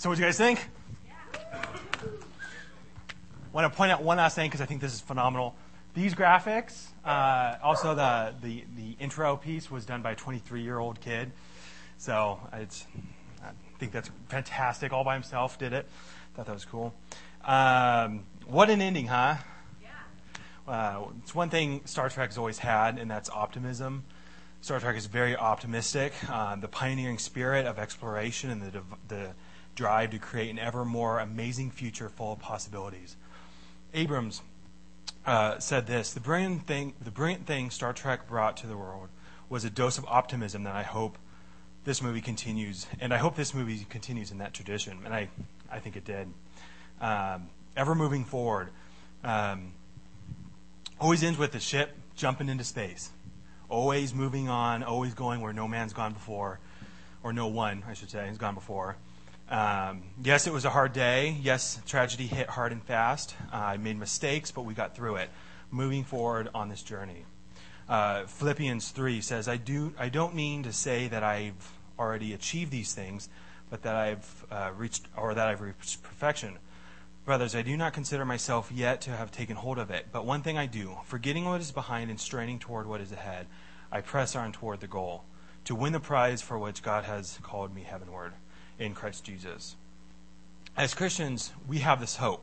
So, what do you guys think? want to point out one last thing because I think this is phenomenal. These graphics, uh, also the, the, the intro piece was done by a 23 year old kid. So it's, I think that's fantastic. All by himself did it. Thought that was cool. Um, what an ending, huh? Yeah. Uh, it's one thing Star Trek has always had, and that's optimism. Star Trek is very optimistic. Uh, the pioneering spirit of exploration and the, the drive to create an ever more amazing future full of possibilities. Abrams uh, said this: the brilliant thing, the brilliant thing Star Trek brought to the world was a dose of optimism that I hope this movie continues, and I hope this movie continues in that tradition, and I, I think it did. Um, ever moving forward, um, always ends with the ship jumping into space, always moving on, always going where no man's gone before, or no one, I should say, has gone before. Um, yes, it was a hard day. Yes, tragedy hit hard and fast. Uh, I made mistakes, but we got through it. Moving forward on this journey. Uh, Philippians 3 says, I, do, I don't mean to say that I've already achieved these things, but that I've uh, reached, or that I've reached perfection. Brothers, I do not consider myself yet to have taken hold of it, but one thing I do, forgetting what is behind and straining toward what is ahead, I press on toward the goal, to win the prize for which God has called me heavenward in Christ Jesus. As Christians, we have this hope.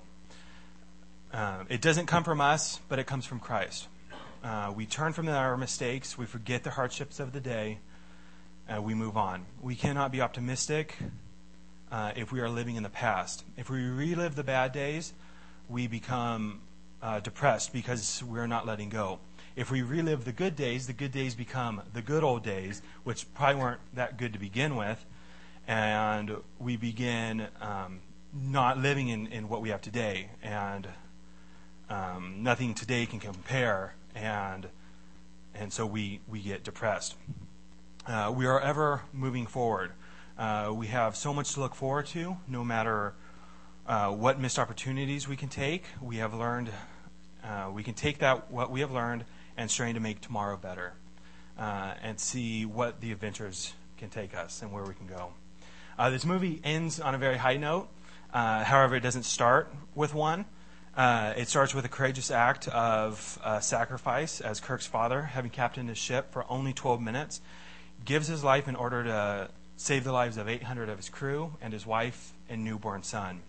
Uh, it doesn't come from us, but it comes from Christ. Uh, we turn from our mistakes, we forget the hardships of the day, uh, we move on. We cannot be optimistic uh, if we are living in the past. If we relive the bad days, we become uh, depressed because we're not letting go. If we relive the good days, the good days become the good old days, which probably weren't that good to begin with, and we begin um, not living in, in what we have today, and um, nothing today can compare, and and so we we get depressed. Uh, we are ever moving forward. Uh, we have so much to look forward to, no matter uh, what missed opportunities we can take. We have learned, uh, we can take that what we have learned and strain to make tomorrow better, uh, and see what the adventures can take us and where we can go. Uh, this movie ends on a very high note. Uh, however, it doesn't start with one. Uh, it starts with a courageous act of uh, sacrifice as Kirk's father, having captained his ship for only 12 minutes, gives his life in order to save the lives of 800 of his crew and his wife and newborn son.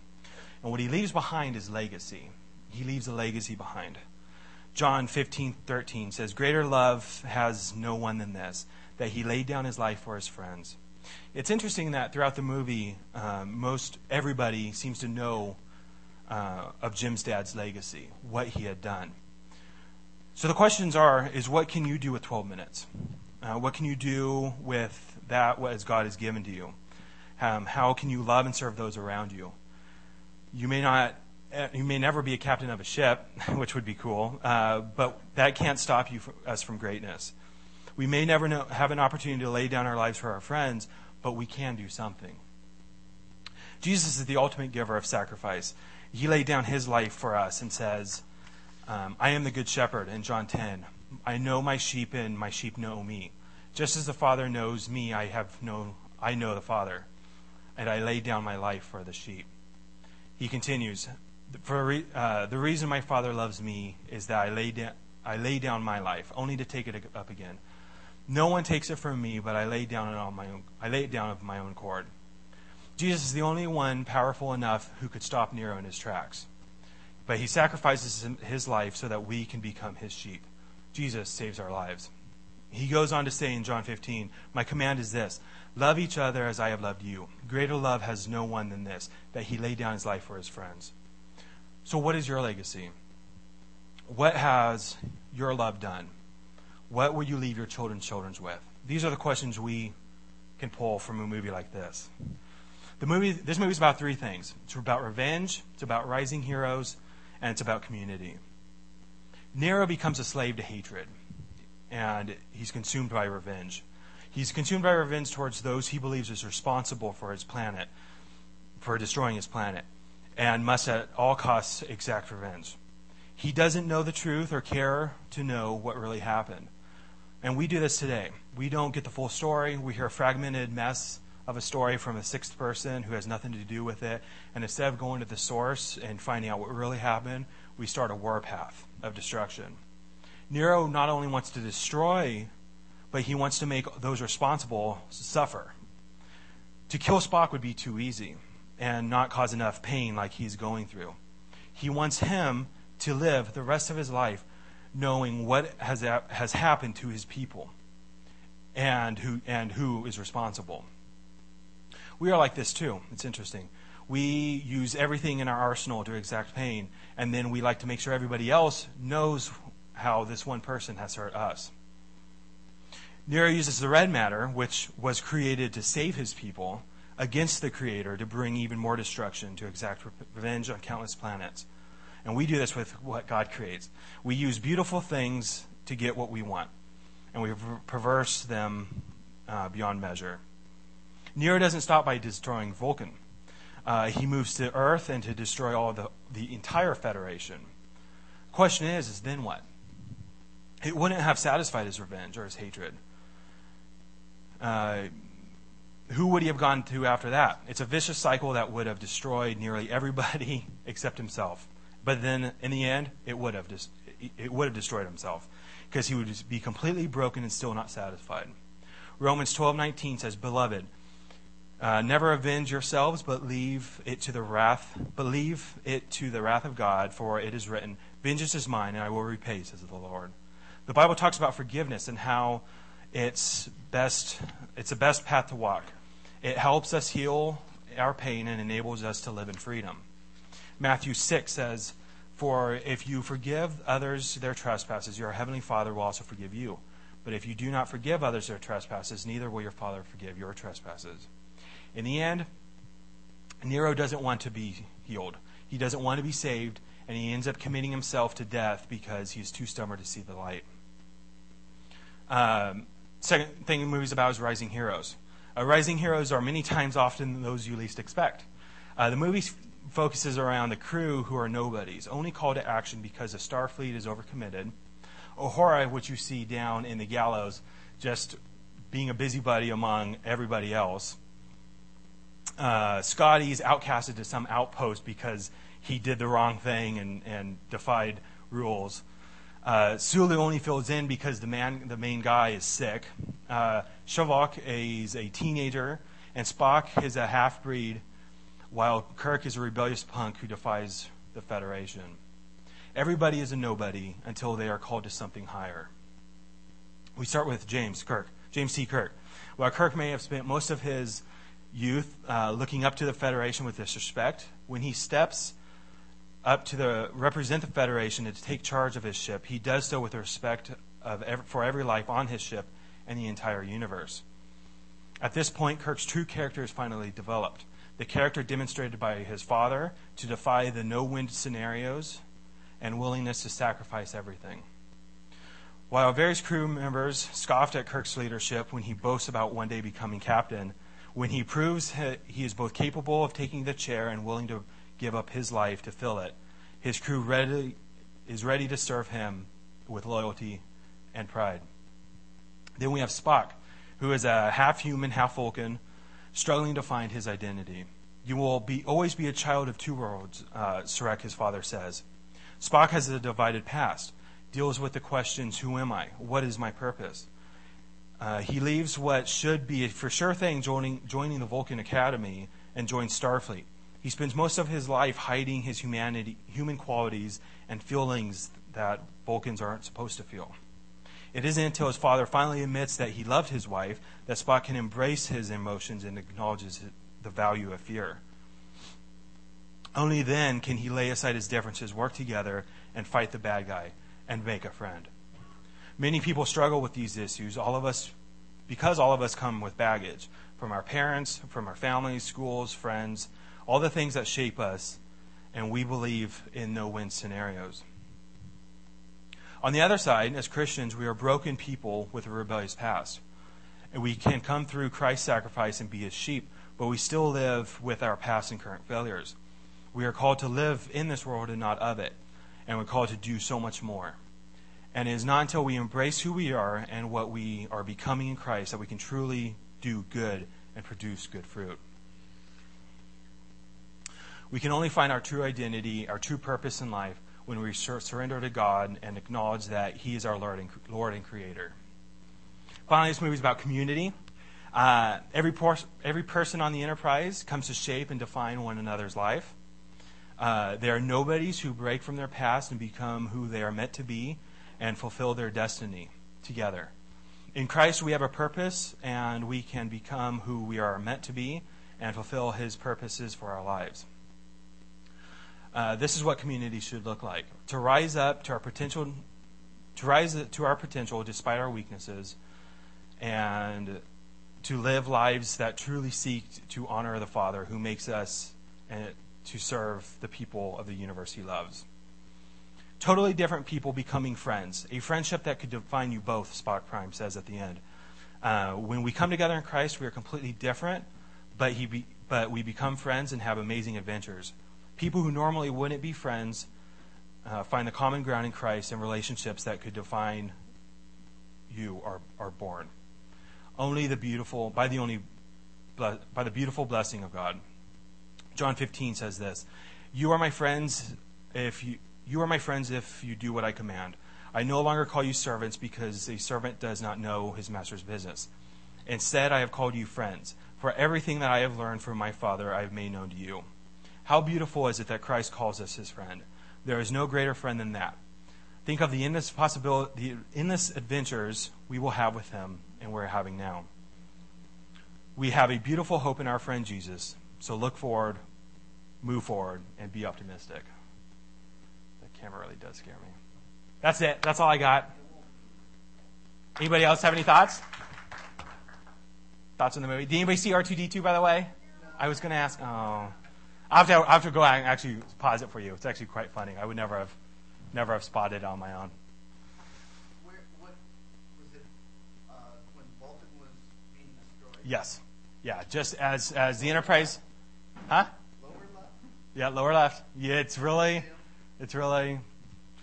And what he leaves behind is legacy. He leaves a legacy behind. John 15:13 says, "Greater love has no one than this, that he laid down his life for his friends." It's interesting that throughout the movie, um, most everybody seems to know uh, of Jim's dad's legacy, what he had done. So the questions are: Is what can you do with 12 minutes? Uh, what can you do with that as God has given to you? Um, how can you love and serve those around you? You may not, uh, you may never be a captain of a ship, which would be cool, uh, but that can't stop you from, us from greatness. We may never know, have an opportunity to lay down our lives for our friends, but we can do something. Jesus is the ultimate giver of sacrifice. He laid down his life for us and says, um, I am the good shepherd in John 10. I know my sheep and my sheep know me. Just as the Father knows me, I have known I know the Father, and I lay down my life for the sheep. He continues, for uh, the reason my Father loves me is that I lay, da- I lay down my life, only to take it up again. No one takes it from me, but I lay down it on my own. I lay it down of my own accord. Jesus is the only one powerful enough who could stop Nero in his tracks. But he sacrifices his life so that we can become his sheep. Jesus saves our lives. He goes on to say in John 15, My command is this love each other as I have loved you. Greater love has no one than this, that he laid down his life for his friends. So, what is your legacy? What has your love done? What will you leave your children's children with? These are the questions we can pull from a movie like this. The movie, this movie is about three things. It's about revenge, it's about rising heroes, and it's about community. Nero becomes a slave to hatred, and he's consumed by revenge. He's consumed by revenge towards those he believes is responsible for his planet, for destroying his planet, and must at all costs exact revenge. He doesn't know the truth or care to know what really happened. And we do this today. We don't get the full story. We hear a fragmented mess of a story from a sixth person who has nothing to do with it. And instead of going to the source and finding out what really happened, we start a warpath of destruction. Nero not only wants to destroy, but he wants to make those responsible suffer. To kill Spock would be too easy and not cause enough pain like he's going through. He wants him to live the rest of his life knowing what has, has happened to his people and who, and who is responsible. We are like this too. It's interesting. We use everything in our arsenal to exact pain, and then we like to make sure everybody else knows how this one person has hurt us. Nero uses the red matter, which was created to save his people, against the Creator to bring even more destruction, to exact revenge on countless planets. And we do this with what God creates. We use beautiful things to get what we want, and we perverse them uh, beyond measure. Nero doesn't stop by destroying Vulcan. Uh, he moves to Earth and to destroy all the, the entire Federation. Question is, is then what? It wouldn't have satisfied his revenge or his hatred. Uh, who would he have gone to after that? It's a vicious cycle that would have destroyed nearly everybody except himself. But then, in the end, it would have dis- it would have destroyed himself because he would be completely broken and still not satisfied. Romans twelve nineteen says, "Beloved, uh, never avenge yourselves, but leave it to the wrath. Believe it to the wrath of God, for it is written, "Vengeance is mine, and I will repay," says the Lord. The Bible talks about forgiveness and how it's best. It's the best path to walk. It helps us heal our pain and enables us to live in freedom. Matthew 6 says, For if you forgive others their trespasses, your heavenly Father will also forgive you. But if you do not forgive others their trespasses, neither will your Father forgive your trespasses. In the end, Nero doesn't want to be healed. He doesn't want to be saved, and he ends up committing himself to death because he's too stubborn to see the light. Um, second thing the movie's about is rising heroes. Uh, rising heroes are many times often those you least expect. Uh, the movie focuses around the crew who are nobodies, only called to action because the Starfleet is overcommitted. Uhura, which you see down in the gallows, just being a busybody among everybody else. Uh, Scotty's outcasted to some outpost because he did the wrong thing and, and defied rules. Uh, Sulu only fills in because the man, the main guy, is sick. Uh, Chekov is a teenager, and Spock is a half breed, while Kirk is a rebellious punk who defies the Federation. Everybody is a nobody until they are called to something higher. We start with James Kirk, James T. Kirk. While Kirk may have spent most of his youth uh, looking up to the Federation with disrespect, when he steps up to the represent the Federation and to take charge of his ship, he does so with respect every, for every life on his ship and the entire universe. At this point, Kirk's true character is finally developed. The character demonstrated by his father to defy the no win scenarios and willingness to sacrifice everything. While various crew members scoffed at Kirk's leadership when he boasts about one day becoming captain, when he proves he is both capable of taking the chair and willing to give up his life to fill it. His crew ready, is ready to serve him with loyalty and pride. Then we have Spock, who is a half human, half Vulcan, struggling to find his identity. You will be, always be a child of two worlds, uh, Sarek, his father says. Spock has a divided past, deals with the questions Who am I? What is my purpose? Uh, he leaves what should be a for sure thing joining, joining the Vulcan Academy and joins Starfleet. He spends most of his life hiding his humanity, human qualities and feelings that Vulcans aren't supposed to feel. It isn't until his father finally admits that he loved his wife that Spock can embrace his emotions and acknowledges the value of fear. Only then can he lay aside his differences, work together, and fight the bad guy and make a friend. Many people struggle with these issues, all of us because all of us come with baggage from our parents, from our families, schools, friends, all the things that shape us, and we believe in no win scenarios. On the other side, as Christians, we are broken people with a rebellious past. And we can come through Christ's sacrifice and be his sheep, but we still live with our past and current failures. We are called to live in this world and not of it, and we're called to do so much more. And it is not until we embrace who we are and what we are becoming in Christ that we can truly do good and produce good fruit. We can only find our true identity, our true purpose in life, when we surrender to God and acknowledge that He is our Lord and, Lord and Creator. Finally, this movie is about community. Uh, every, por- every person on the enterprise comes to shape and define one another's life. Uh, they are nobodies who break from their past and become who they are meant to be and fulfill their destiny together. In Christ, we have a purpose, and we can become who we are meant to be and fulfill His purposes for our lives. Uh, this is what community should look like: to rise up to our potential, to rise to our potential despite our weaknesses, and to live lives that truly seek to honor the Father who makes us and to serve the people of the universe He loves. Totally different people becoming friends. A friendship that could define you both, Spock Prime says at the end. Uh, when we come together in Christ, we are completely different, but, he be, but we become friends and have amazing adventures. People who normally wouldn't be friends uh, find the common ground in Christ and relationships that could define you are, are born. Only the beautiful, by the only, by the beautiful blessing of God. John 15 says this You are my friends if you you are my friends if you do what I command. I no longer call you servants because a servant does not know his master's business. Instead, I have called you friends, for everything that I have learned from my Father I have made known to you. How beautiful is it that Christ calls us his friend? There is no greater friend than that. Think of the endless possibility, the endless adventures we will have with him and we're having now. We have a beautiful hope in our friend Jesus, so look forward, move forward, and be optimistic The camera really does scare me. That's it. That's all I got. Anybody else have any thoughts? Thoughts on the movie? Did anybody see R2D2, by the way? I was going to ask. Oh. I have, to, I have to go and actually pause it for you. It's actually quite funny. I would never have, never have spotted it on my own. Where, what, it uh, when Vulcan was being destroyed? Yes. Yeah, just as, as the Enterprise. Huh? Lower left? Yeah, lower left. Yeah, it's really. It's really,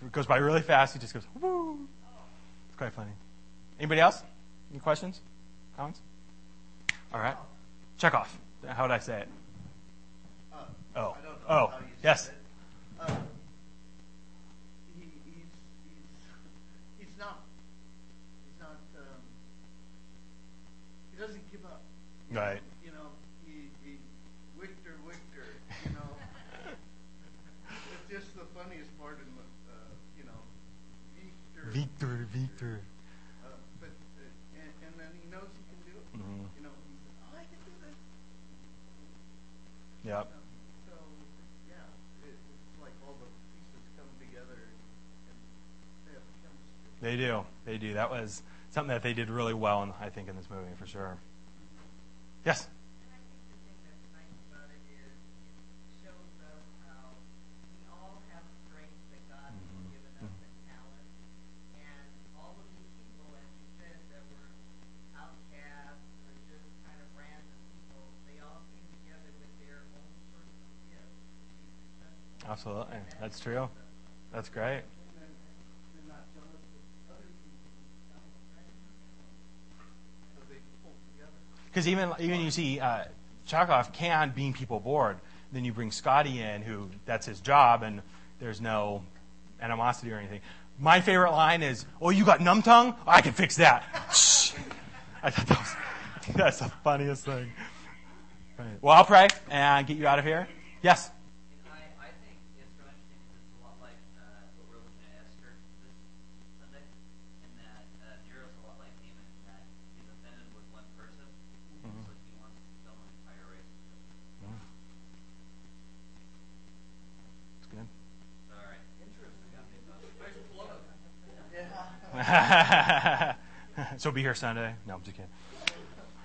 it goes by really fast. He just goes, woo. It's quite funny. Anybody else? Any questions? Comments? All right. Chekov. How would I say it? Oh. I don't know Oh. how you Yes. said it. Uh, he, he's, he's, he's not, he's not, um, he doesn't give up. Right. You know, he, he, Victor, Victor, you know. it's just the funniest part in the, uh, you know, Victor. Victor, Victor. But, and, then he knows he can do it. You know, he says, oh, I can do this. Yep. Um, So, yeah, it, it's like all the pieces come together and they have chemistry. They do. They do. That was something that they did really well, in, I think, in this movie for sure. Yes. Absolutely. That's true. That's great. And then they're not jealous of other people's talent, right? So they pull together. Because even even you see uh, Chekov can beam people aboard. Then you bring Scotty in, who that's his job, and there's no animosity or anything. My favorite line is, "Oh, you got numb tongue? I can fix that." I thought that was that's the funniest thing. Well, I'll pray and get you out of here. Yes. And I, I think it's real interesting because it's a lot like uh, what we're looking at Esther this Sunday, in that uh, Nero's a lot like Haman, in that he's offended with one person, Mhm. so he wants to kill an entire race. It's good. All right. Interesting. Got me thought. Yeah. So be here Sunday. No, I'm just kidding.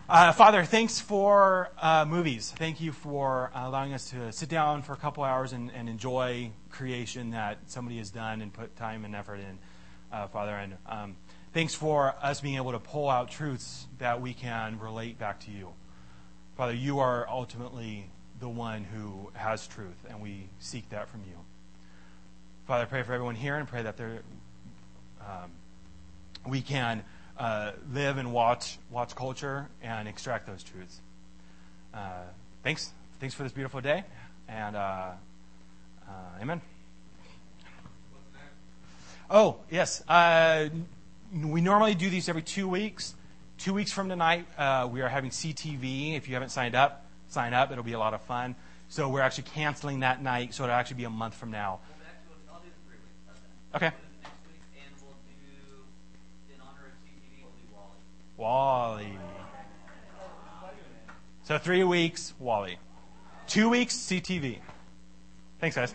Uh, Father, thanks for uh, movies. Thank you for uh, allowing us to sit down for a couple hours and, and enjoy creation that somebody has done and put time and effort in, uh, Father. And um, thanks for us being able to pull out truths that we can relate back to you. Father, you are ultimately the one who has truth, and we seek that from you. Father, I pray for everyone here and pray that um, we can uh, live and watch watch culture and extract those truths. uh, thanks. Thanks for this beautiful day. And uh, uh, amen. Oh, yes. Uh, we normally do these every two weeks. Two weeks from tonight, uh, we are having CTV. If you haven't signed up, sign up. It'll be a lot of fun. So we're actually canceling that night, so it'll actually be a month from now. Well, actually, I'll do the three weeks. How's that? Okay. We'll do the next week, and we'll do, in honor of CTV, we'll do WALL-E. So three weeks, WALL-E. Two weeks, CTV. Thanks, guys.